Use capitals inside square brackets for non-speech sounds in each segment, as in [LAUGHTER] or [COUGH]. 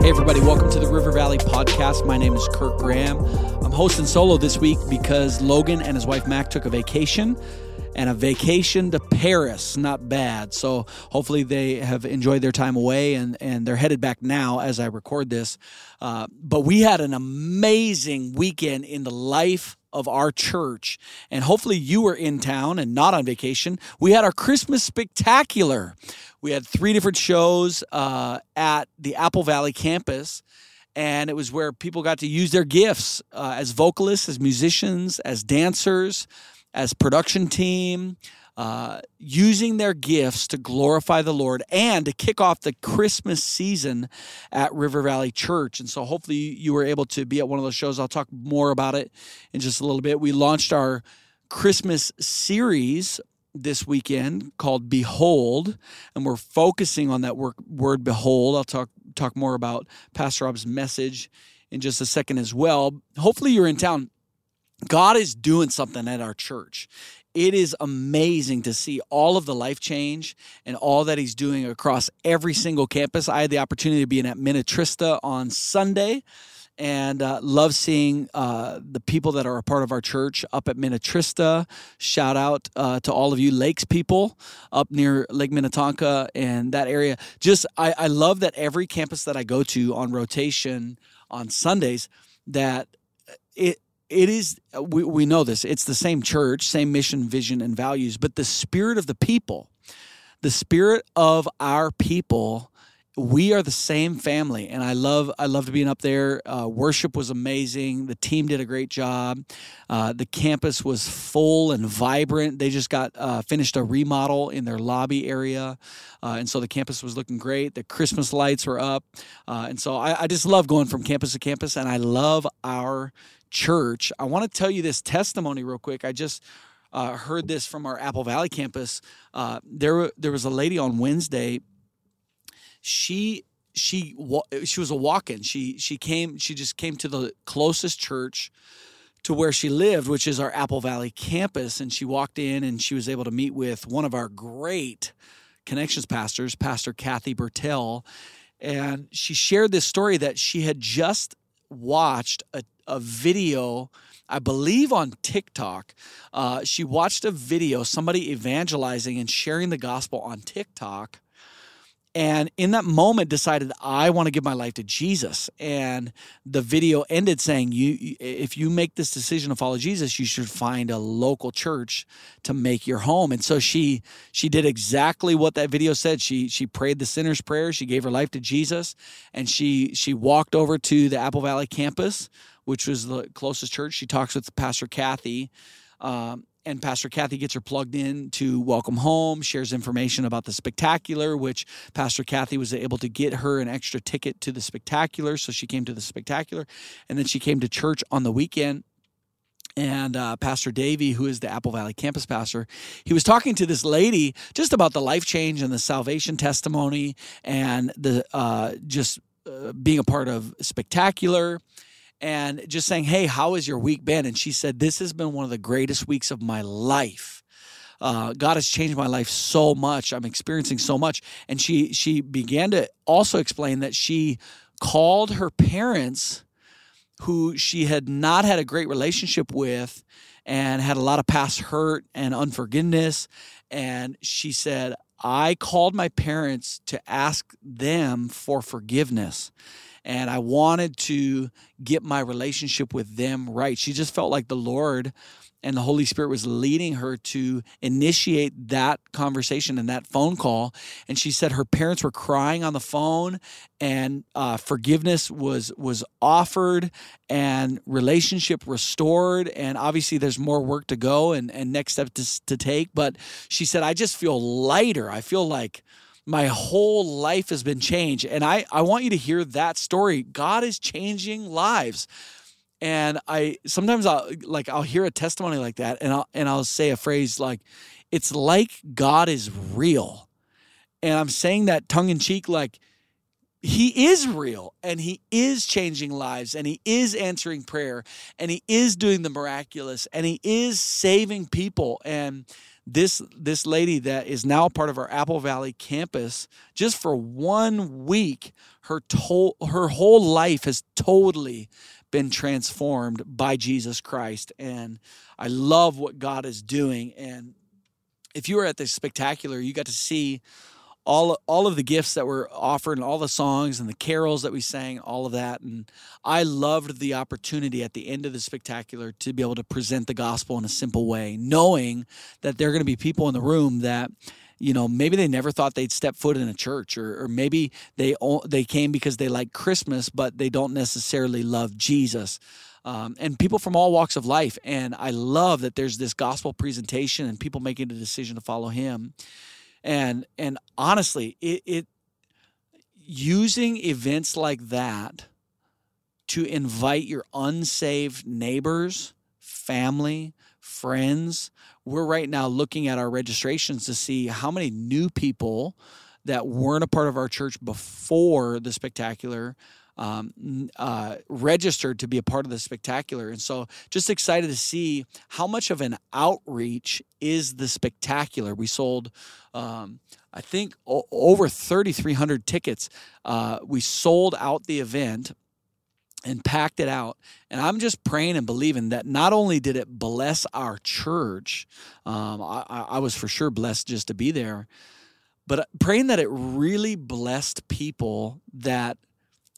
Hey, everybody, welcome to the River Valley Podcast. My name is Kirk Graham. I'm hosting solo this week because Logan and his wife Mac took a vacation and a vacation to Paris. Not bad. So hopefully they have enjoyed their time away and, and they're headed back now as I record this. Uh, but we had an amazing weekend in the life of our church. And hopefully you were in town and not on vacation. We had our Christmas spectacular. We had three different shows uh, at the Apple Valley campus. And it was where people got to use their gifts uh, as vocalists, as musicians, as dancers, as production team, uh, using their gifts to glorify the Lord and to kick off the Christmas season at River Valley Church. And so hopefully you were able to be at one of those shows. I'll talk more about it in just a little bit. We launched our Christmas series this weekend called Behold, and we're focusing on that word, word behold. I'll talk talk more about Pastor Rob's message in just a second as well. Hopefully you're in town. God is doing something at our church. It is amazing to see all of the life change and all that he's doing across every single campus. I had the opportunity to be in at Minnetrista on Sunday and uh, love seeing uh, the people that are a part of our church up at Minnetrista. Shout out uh, to all of you Lakes people up near Lake Minnetonka and that area. Just I, I love that every campus that I go to on rotation on Sundays that it it is we, we know this it's the same church same mission vision and values but the spirit of the people the spirit of our people we are the same family and i love i loved being up there. Uh, worship was amazing. The team did a great job. Uh, the campus was full and vibrant. They just got uh, finished a remodel in their lobby area uh, and so the campus was looking great. The christmas lights were up uh, and so I, I just love going from campus to campus and i love our church. I want to tell you this testimony real quick. I just uh, heard this from our Apple Valley campus. Uh, there, there was a lady on Wednesday she she she was a walk-in. She she came she just came to the closest church to where she lived, which is our Apple Valley campus, and she walked in and she was able to meet with one of our great connections pastors, Pastor Kathy Bertel, and she shared this story that she had just watched a, a video. I believe on TikTok, uh, she watched a video, somebody evangelizing and sharing the gospel on TikTok and in that moment decided i want to give my life to jesus. And the video ended saying you if you make this decision to follow jesus you should find a local church to make your home. And so she she did exactly what that video said. She she prayed the sinner's prayer. She gave her life to jesus. And she she walked over to the apple valley campus which was the closest church. She talks with pastor kathy um, and Pastor Kathy gets her plugged in to Welcome Home, shares information about the spectacular, which Pastor Kathy was able to get her an extra ticket to the spectacular. So she came to the spectacular. And then she came to church on the weekend. And uh, Pastor Davey, who is the Apple Valley campus pastor, he was talking to this lady just about the life change and the salvation testimony and the uh, just uh, being a part of spectacular and just saying, Hey, how has your week been? And she said, This has been one of the greatest weeks of my life. Uh, God has changed my life so much. I'm experiencing so much. And she she began to also explain that she called her parents who she had not had a great relationship with and had a lot of past hurt and unforgiveness. And she said, I called my parents to ask them for forgiveness and I wanted to get my relationship with them right. She just felt like the Lord and the Holy Spirit was leading her to initiate that conversation and that phone call. And she said her parents were crying on the phone, and uh, forgiveness was was offered, and relationship restored. And obviously, there's more work to go and and next steps to, to take. But she said, I just feel lighter. I feel like my whole life has been changed. And I, I want you to hear that story. God is changing lives. And I sometimes I'll like I'll hear a testimony like that and I'll and I'll say a phrase like, it's like God is real. And I'm saying that tongue in cheek, like he is real and he is changing lives and he is answering prayer and he is doing the miraculous and he is saving people. And this this lady that is now part of our Apple Valley campus, just for one week, her to- her whole life has totally been transformed by Jesus Christ. And I love what God is doing. And if you were at the spectacular, you got to see all all of the gifts that were offered and all the songs and the carols that we sang all of that. And i loved the opportunity at the end of the spectacular to be able to present the gospel in a simple way knowing that there are going to be people in the room that you know maybe they never thought they'd step foot in a church or, or maybe they they came because they like christmas but they don't necessarily love jesus. Um, and people from all walks of life. And i love that there's this gospel presentation and people making a decision to follow him and and honestly it, it using events like that to invite your unsaved neighbors family friends we're right now looking at our registrations to see how many new people that weren't a part of our church before the spectacular um, uh, registered to be a part of the spectacular. And so just excited to see how much of an outreach is the spectacular. We sold, um, I think, o- over 3,300 tickets. Uh, we sold out the event and packed it out. And I'm just praying and believing that not only did it bless our church, um, I, I was for sure blessed just to be there, but praying that it really blessed people that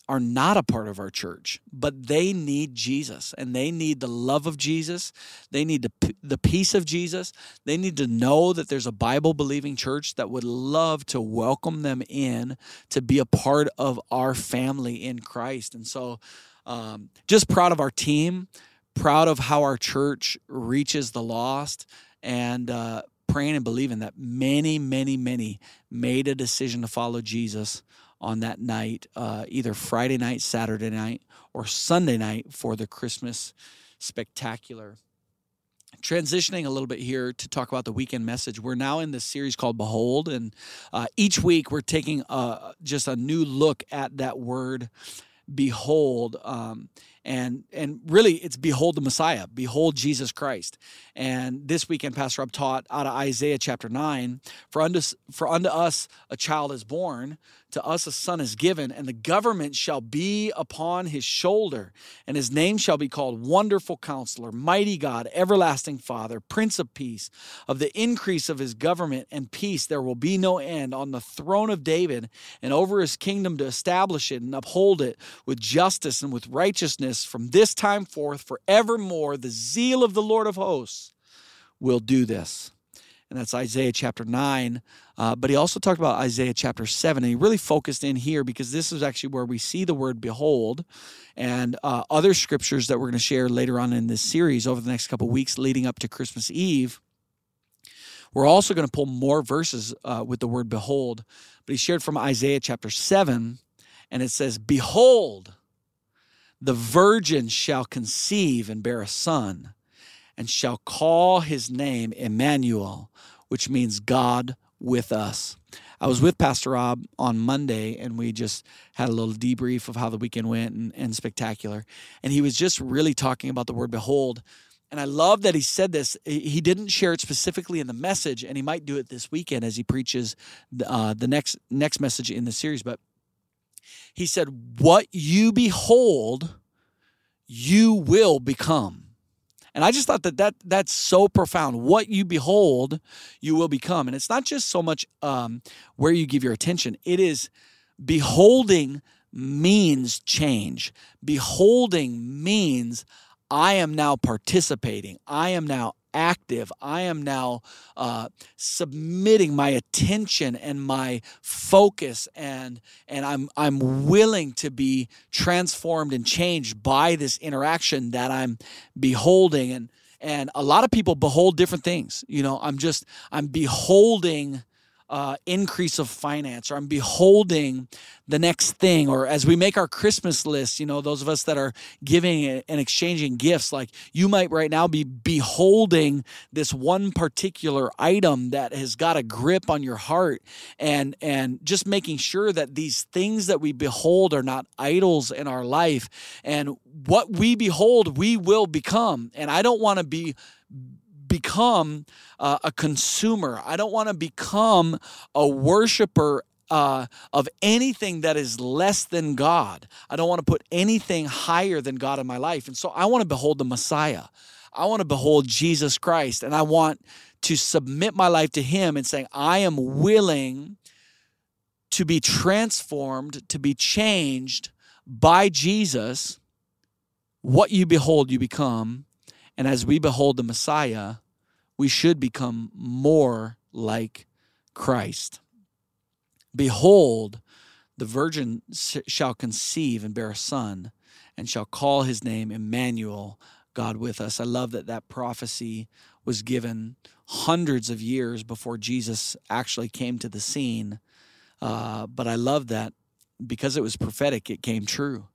are not a part of our church, but they need Jesus and they need the love of Jesus. They need the, the peace of Jesus. They need to know that there's a Bible believing church that would love to welcome them in to be a part of our family in Christ. And so, um, just proud of our team, proud of how our church reaches the lost, and uh, praying and believing that many, many, many made a decision to follow Jesus on that night, uh, either Friday night, Saturday night, or Sunday night for the Christmas spectacular. Transitioning a little bit here to talk about the weekend message. We're now in this series called Behold, and uh, each week we're taking uh, just a new look at that word, behold. Um, and and really it's behold the messiah behold jesus christ and this weekend pastor rob taught out of isaiah chapter 9 for unto for unto us a child is born to us a son is given, and the government shall be upon his shoulder, and his name shall be called Wonderful Counselor, Mighty God, Everlasting Father, Prince of Peace. Of the increase of his government and peace there will be no end on the throne of David and over his kingdom to establish it and uphold it with justice and with righteousness from this time forth forevermore. The zeal of the Lord of hosts will do this and that's Isaiah chapter 9. Uh, but he also talked about Isaiah chapter 7, and he really focused in here because this is actually where we see the word behold and uh, other scriptures that we're going to share later on in this series over the next couple weeks leading up to Christmas Eve. We're also going to pull more verses uh, with the word behold, but he shared from Isaiah chapter 7, and it says, Behold, the virgin shall conceive and bear a son and shall call his name Emmanuel, which means God with us. I was with Pastor Rob on Monday and we just had a little debrief of how the weekend went and, and spectacular. And he was just really talking about the word behold. And I love that he said this. He didn't share it specifically in the message, and he might do it this weekend as he preaches uh, the next next message in the series. But he said, "What you behold, you will become." And I just thought that, that that's so profound. What you behold, you will become. And it's not just so much um, where you give your attention, it is beholding means change. Beholding means I am now participating, I am now active. I am now uh, submitting my attention and my focus, and and I'm I'm willing to be transformed and changed by this interaction that I'm beholding. And and a lot of people behold different things. You know, I'm just I'm beholding uh, increase of finance, or I'm beholding the next thing, or as we make our Christmas list, you know, those of us that are giving and exchanging gifts, like you might right now be beholding this one particular item that has got a grip on your heart, and and just making sure that these things that we behold are not idols in our life, and what we behold, we will become. And I don't want to be become uh, a consumer. I don't want to become a worshiper uh, of anything that is less than God. I don't want to put anything higher than God in my life. And so I want to behold the Messiah. I want to behold Jesus Christ. And I want to submit my life to Him and saying, I am willing to be transformed, to be changed by Jesus. What you behold, you become. And as we behold the Messiah, we should become more like Christ. Behold, the virgin shall conceive and bear a son, and shall call his name Emmanuel, God with us. I love that that prophecy was given hundreds of years before Jesus actually came to the scene. Uh, but I love that because it was prophetic, it came true.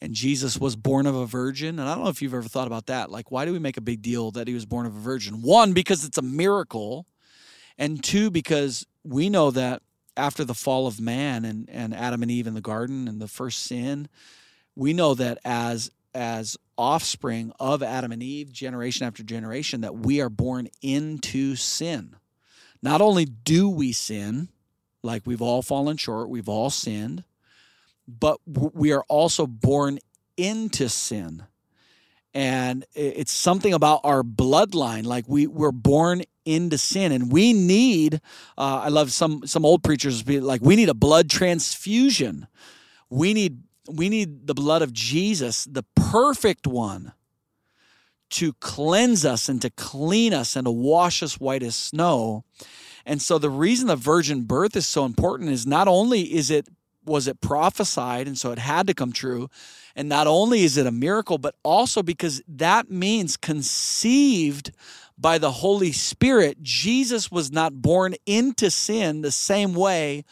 And Jesus was born of a virgin. And I don't know if you've ever thought about that. Like, why do we make a big deal that he was born of a virgin? One, because it's a miracle. And two, because we know that after the fall of man and, and Adam and Eve in the garden and the first sin, we know that as as offspring of Adam and Eve, generation after generation, that we are born into sin. Not only do we sin, like we've all fallen short, we've all sinned, but we are also born into sin. And it's something about our bloodline. Like we, we're born into sin and we need uh, i love some some old preachers be like we need a blood transfusion we need we need the blood of jesus the perfect one to cleanse us and to clean us and to wash us white as snow and so the reason the virgin birth is so important is not only is it was it prophesied and so it had to come true and not only is it a miracle but also because that means conceived by the Holy Spirit, Jesus was not born into sin the same way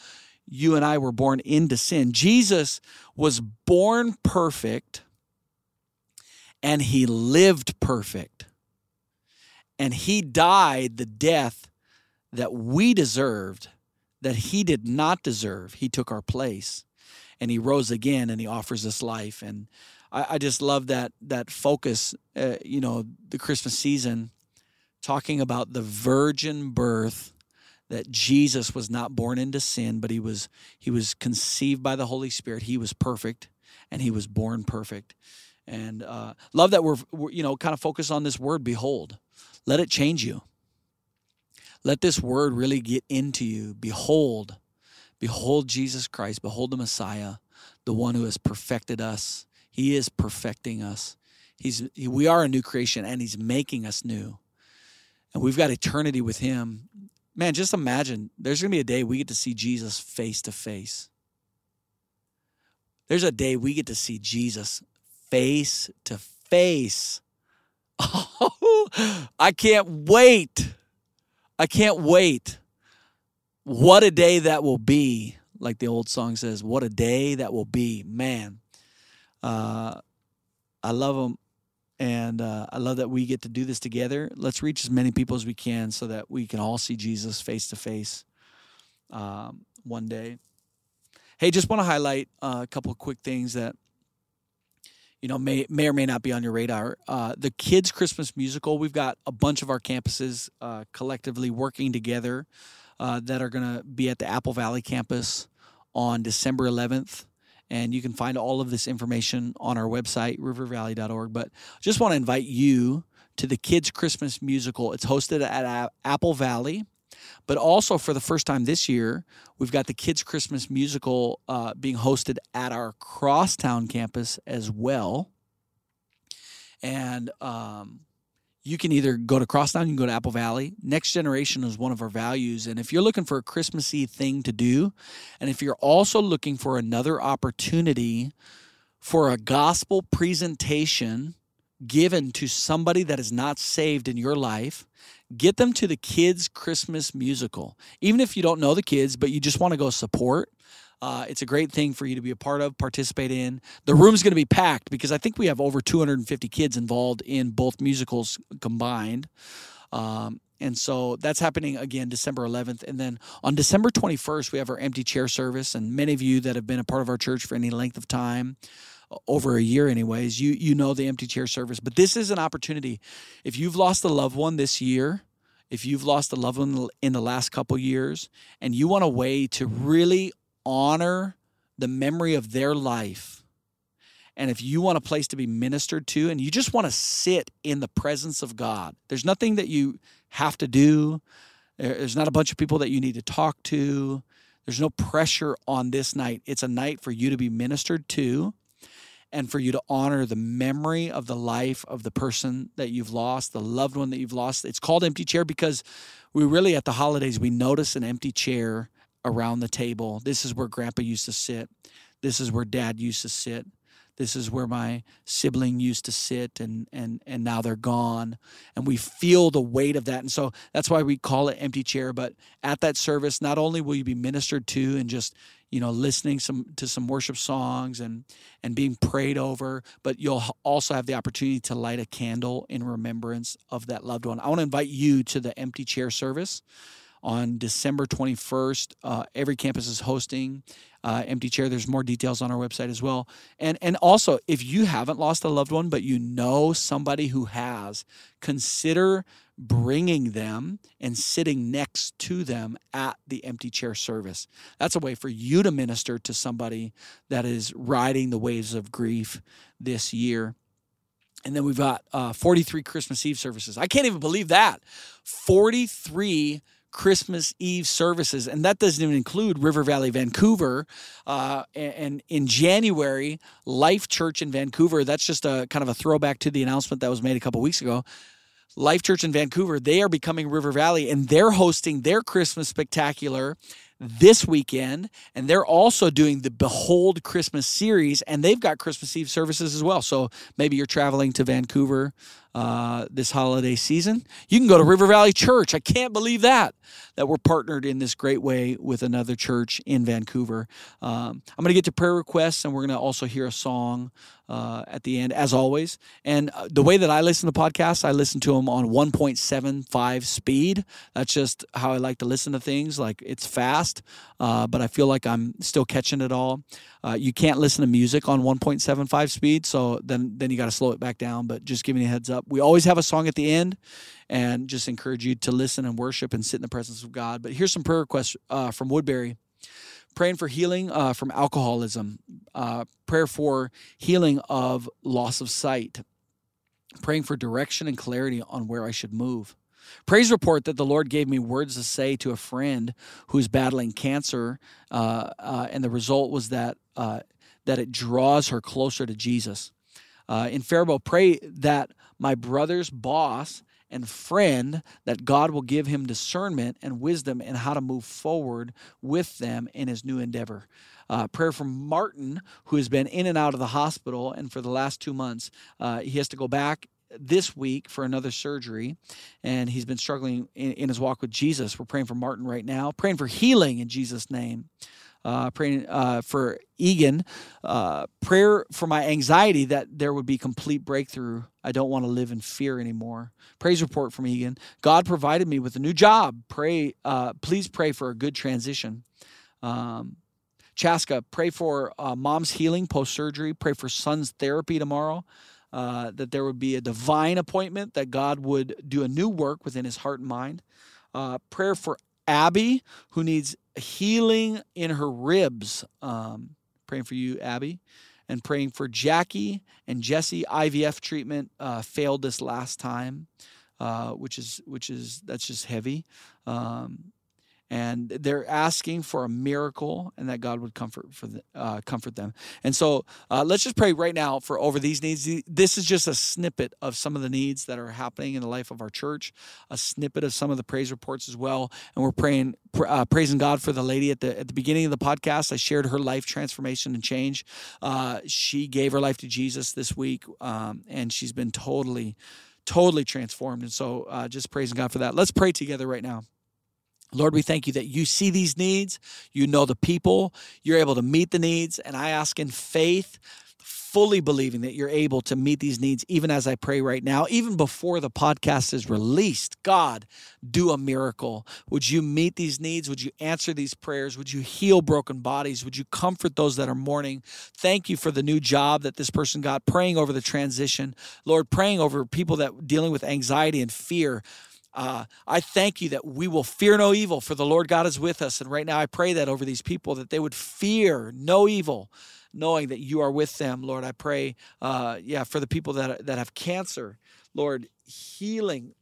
you and I were born into sin. Jesus was born perfect and he lived perfect. And he died the death that we deserved, that he did not deserve. He took our place and he rose again and he offers us life. And I, I just love that that focus, uh, you know, the Christmas season talking about the virgin birth that Jesus was not born into sin, but he was he was conceived by the Holy Spirit. He was perfect, and he was born perfect. And uh, love that we're, we're you know kind of focus on this word. Behold, let it change you. Let this word really get into you. Behold, behold Jesus Christ. Behold the Messiah, the one who has perfected us. He is perfecting us. He's we are a new creation, and He's making us new and we've got eternity with him. Man, just imagine there's going to be a day we get to see Jesus face to face. There's a day we get to see Jesus face to face. [LAUGHS] Oh, I can't wait. I can't wait. What a day that will be. Like the old song says, what a day that will be. Man, uh, I love them. And uh, I love that we get to do this together. Let's reach as many people as we can so that we can all see Jesus face to face one day. Hey, just want to highlight uh, a couple of quick things that you know may may or may not be on your radar. Uh, the kids' Christmas musical. We've got a bunch of our campuses uh, collectively working together uh, that are going to be at the Apple Valley campus on December 11th and you can find all of this information on our website, rivervalley.org. But just want to invite you to the Kids Christmas Musical. It's hosted at Apple Valley. But also, for the first time this year, we've got the Kids Christmas Musical uh, being hosted at our Crosstown campus as well. And um, you can either go to Crosstown, you can go to Apple Valley. Next Generation is one of our values. And if you're looking for a Christmassy thing to do, and if you're also looking for another opportunity for a gospel presentation given to somebody that is not saved in your life, get them to the kids' Christmas musical. Even if you don't know the kids, but you just want to go support, uh, it's a great thing for you to be a part of, participate in. The room's going to be packed because I think we have over 250 kids involved in both musicals combined. Um, and so that's happening again December 11th. And then on December 21st, we have our empty chair service. And many of you that have been a part of our church for any length of time over a year anyways you you know the empty chair service. But this is an opportunity. If you've lost a loved one this year if you've lost a loved one in the last couple years and you want a way to really honor the memory of their life and if you want a place to be ministered to and you just want to sit in the presence of God there's nothing that you have to do. There's not a bunch of people that you need to talk to. There's no pressure on this night. It's a night for you to be ministered to and for you to honor the memory of the life of the person that you've lost, the loved one that you've lost. It's called empty chair because we really at the holidays we notice an empty chair around the table. This is where grandpa used to sit. This is where dad used to sit this is where my sibling used to sit and and and now they're gone and we feel the weight of that and so that's why we call it empty chair but at that service not only will you be ministered to and just you know listening some to some worship songs and and being prayed over but you'll also have the opportunity to light a candle in remembrance of that loved one. I want to invite you to the empty chair service on December 21st. Uh, every campus is hosting uh, Empty Chair. There's more details on our website as well. And and also, if you haven't lost a loved one, but you know somebody who has, consider bringing them and sitting next to them at the empty chair service. That's a way for you to minister to somebody that is riding the waves of grief this year. And then we've got uh, 43 Christmas Eve services. I can't even believe that. 43 Christmas Eve services, and that doesn't even include River Valley Vancouver. Uh, and, in January, Life Church in Vancouver. That's just a kind of a throwback to the announcement that was made a couple weeks ago. Life Church in Vancouver, they are becoming River Valley, and they're hosting their Christmas spectacular this weekend, and they're also doing the Behold Christmas series, and they've got Christmas Eve services as well. So maybe you're traveling to Vancouver uh, this holiday season. You can go to River Valley Church. I can't believe that that we're partnered in this great way with another church in Vancouver. Um, I'm going to get to prayer requests, and we're going to also hear a song uh, at the end, as always. And uh, the way that I listen to podcasts, I listen to them on 1.75 speed. That's just how I like to listen to things. Like it's fast, uh, but I feel like I'm still catching it all. Uh, you can't listen to music on 1.75 speed, so then then you got to slow it back down. But just giving you a heads up, we always have a song at the end, and just encourage you to listen and worship and sit in the presence of God. But here's some prayer requests uh, from Woodbury praying for healing uh, from alcoholism, uh, prayer for healing of loss of sight, praying for direction and clarity on where I should move. Praise report that the Lord gave me words to say to a friend who's battling cancer, uh, uh and the result was that uh, that it draws her closer to Jesus. Uh, in Faribault, pray that my brother's boss and friend that God will give him discernment and wisdom in how to move forward with them in his new endeavor. Uh, prayer from Martin, who has been in and out of the hospital, and for the last two months, uh, he has to go back this week for another surgery, and he's been struggling in, in, his walk with Jesus. We're praying for Martin right now, praying for healing in Jesus' name uh, praying uh, for Eagan, uh, prayer for my anxiety that there would be complete breakthrough. I don't want to live in fear anymore. Praise report from Eagan. God provided me with a new job. Pray, uh, please pray for a good transition. Um, Chaska, pray for uh, mom's healing post surgery. Pray for son's therapy tomorrow. That there would be a divine appointment, that God would do a new work within his heart and mind. Prayer for Abby, who needs healing in her ribs. Um, praying for you, Abby, and praying for Jackie and Jesse. IVF treatment uh, failed this last time, uh, which is which is that's just heavy. Um, and they're asking for a miracle and that God would comfort for the, uh, comfort them. And so uh, let's just pray right now for over these needs. This is just a snippet of some of the needs that are happening in the life of our church, a snippet of some of the praise reports as well. And we're praying, uh, praising God for the lady at the at the beginning of the podcast. I shared her life transformation and change. Uh, she gave her life to Jesus this week, um, and she's been totally, totally transformed. And so uh, just praising God for that. Let's pray together right now. Lord, we thank you that you see these needs, you know the people, you're able to meet the needs, and I ask in faith fully believing that you're able to meet these needs, even as I pray right now, even before the podcast is released. God, do a miracle. Would you meet these needs? Would you answer these prayers? Would you heal broken bodies? Would you comfort those that are mourning? Thank you for the new job that this person got, praying over the transition. Lord, praying over people that dealing with anxiety and fear. Uh, I thank you that we will fear no evil, for the Lord God is with us. And right now, I pray that over these people that they would fear no evil, knowing that you are with them, Lord. I pray, uh, yeah, for the people that that have cancer, Lord, healing,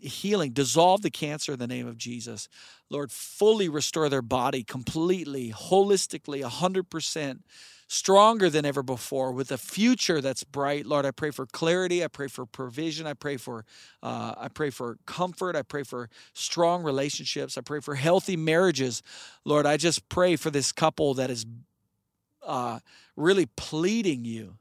healing, dissolve the cancer in the name of Jesus, Lord. Fully restore their body completely, holistically, a hundred percent stronger than ever before with a future that's bright. Lord i pray for clarity. I pray for provision. I pray for uh, i pray for comfort. I pray for strong relationships. I pray for healthy marriages. Lord i just pray for this couple that is uh, really pleading you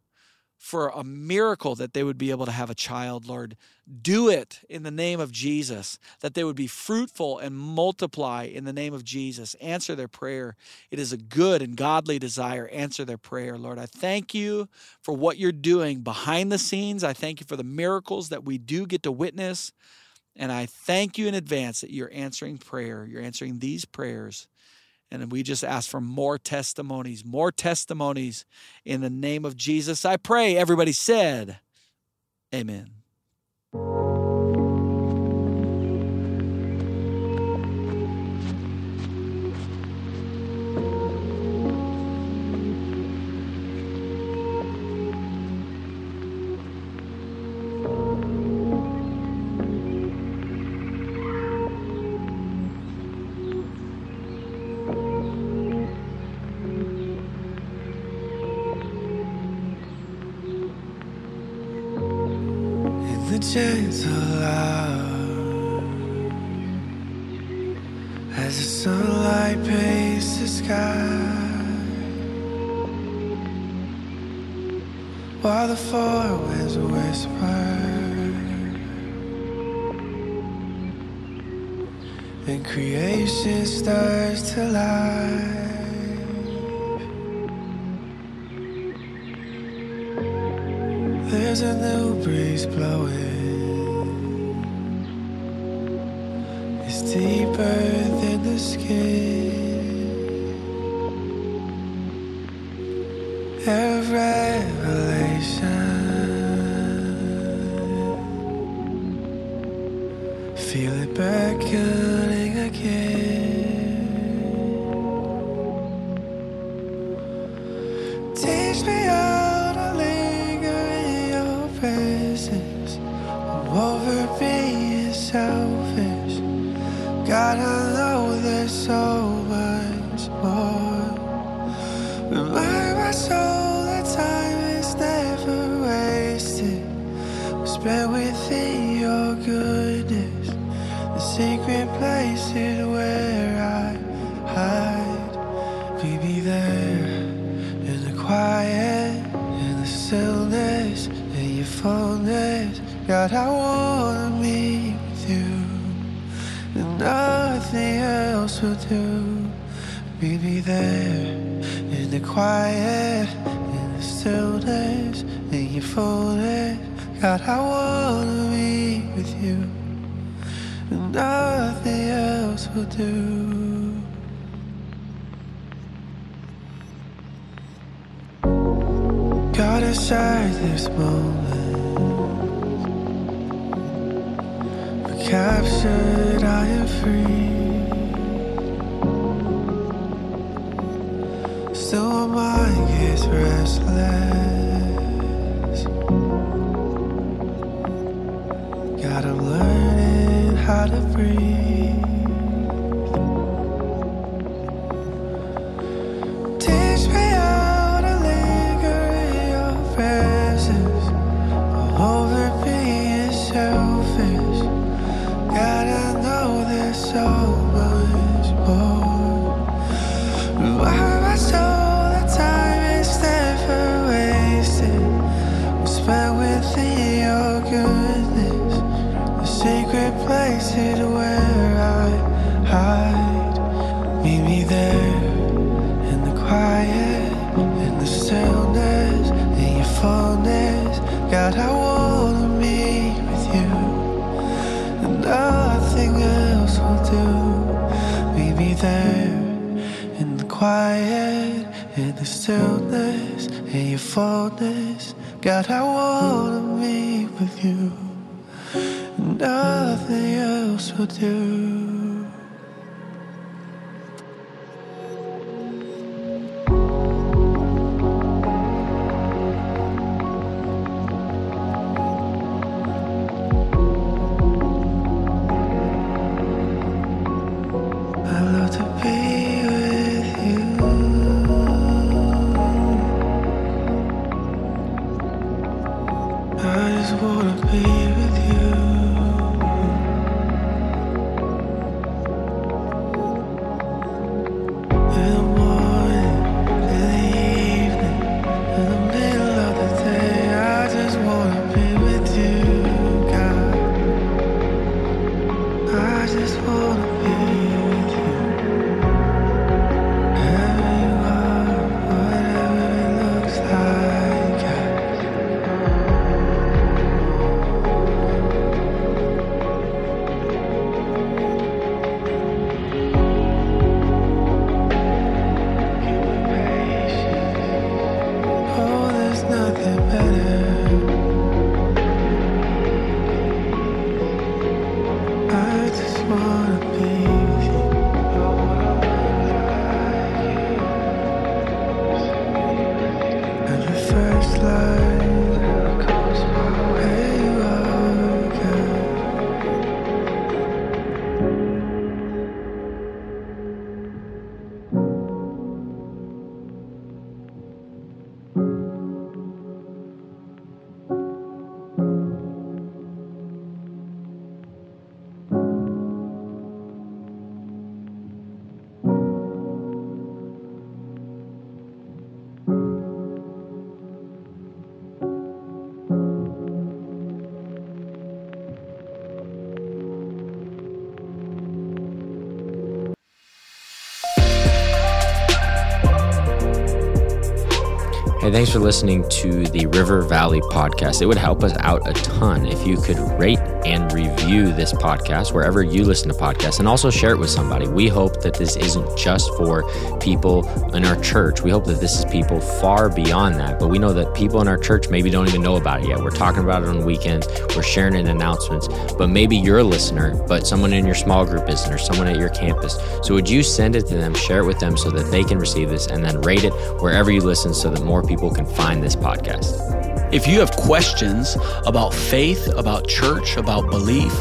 for a miracle that they would be able to have a child, Lord. Do it in the name of Jesus, that they would be fruitful and multiply in the name of Jesus. Answer their prayer. It is a good and godly desire. Answer their prayer, Lord. I thank you for what you're doing behind the scenes. I thank you for the miracles that we do get to witness. And I thank you in advance that you're answering prayer. You're answering these prayers and we just ask for more testimonies, more testimonies in the name of Jesus. I pray everybody said, Amen. As the sunlight paints the sky while the four winds whisper and creation starts to life. There's a new breeze blowing. Deeper than the skin. Hide. Be there in the quiet, in the stillness, in your fullness. God, I wanna meet with you, and nothing else will do. Meet me there in the quiet, in the stillness, in your fullness. God, I wanna meet with you, and nothing else will do. God aside this moment, but captured I am free. Still my mind gets restless. God, I'm learning how to breathe. Quiet, in the stillness, in your fullness. God, I wanna be with you. Nothing else will do. Hey, thanks for listening to the River Valley podcast. It would help us out a ton if you could rate and review this podcast wherever you listen to podcasts and also share it with somebody. We hope that this isn't just for people in our church. We hope that this is people far beyond that. But we know that people in our church maybe don't even know about it yet. We're talking about it on weekends, we're sharing it in announcements. But maybe you're a listener, but someone in your small group isn't, or someone at your campus. So would you send it to them, share it with them so that they can receive this, and then rate it wherever you listen so that more people can find this podcast? If you have questions about faith, about church, about belief,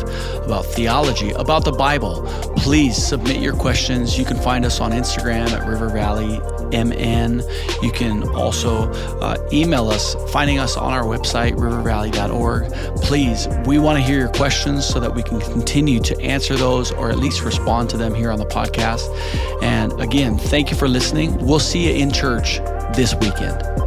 about theology, about the Bible, please submit your questions. You can find us on Instagram at River Valley MN. You can also uh, email us, finding us on our website, rivervalley.org. Please, we want to hear your questions so that we can continue to answer those or at least respond to them here on the podcast. And again, thank you for listening. We'll see you in church this weekend.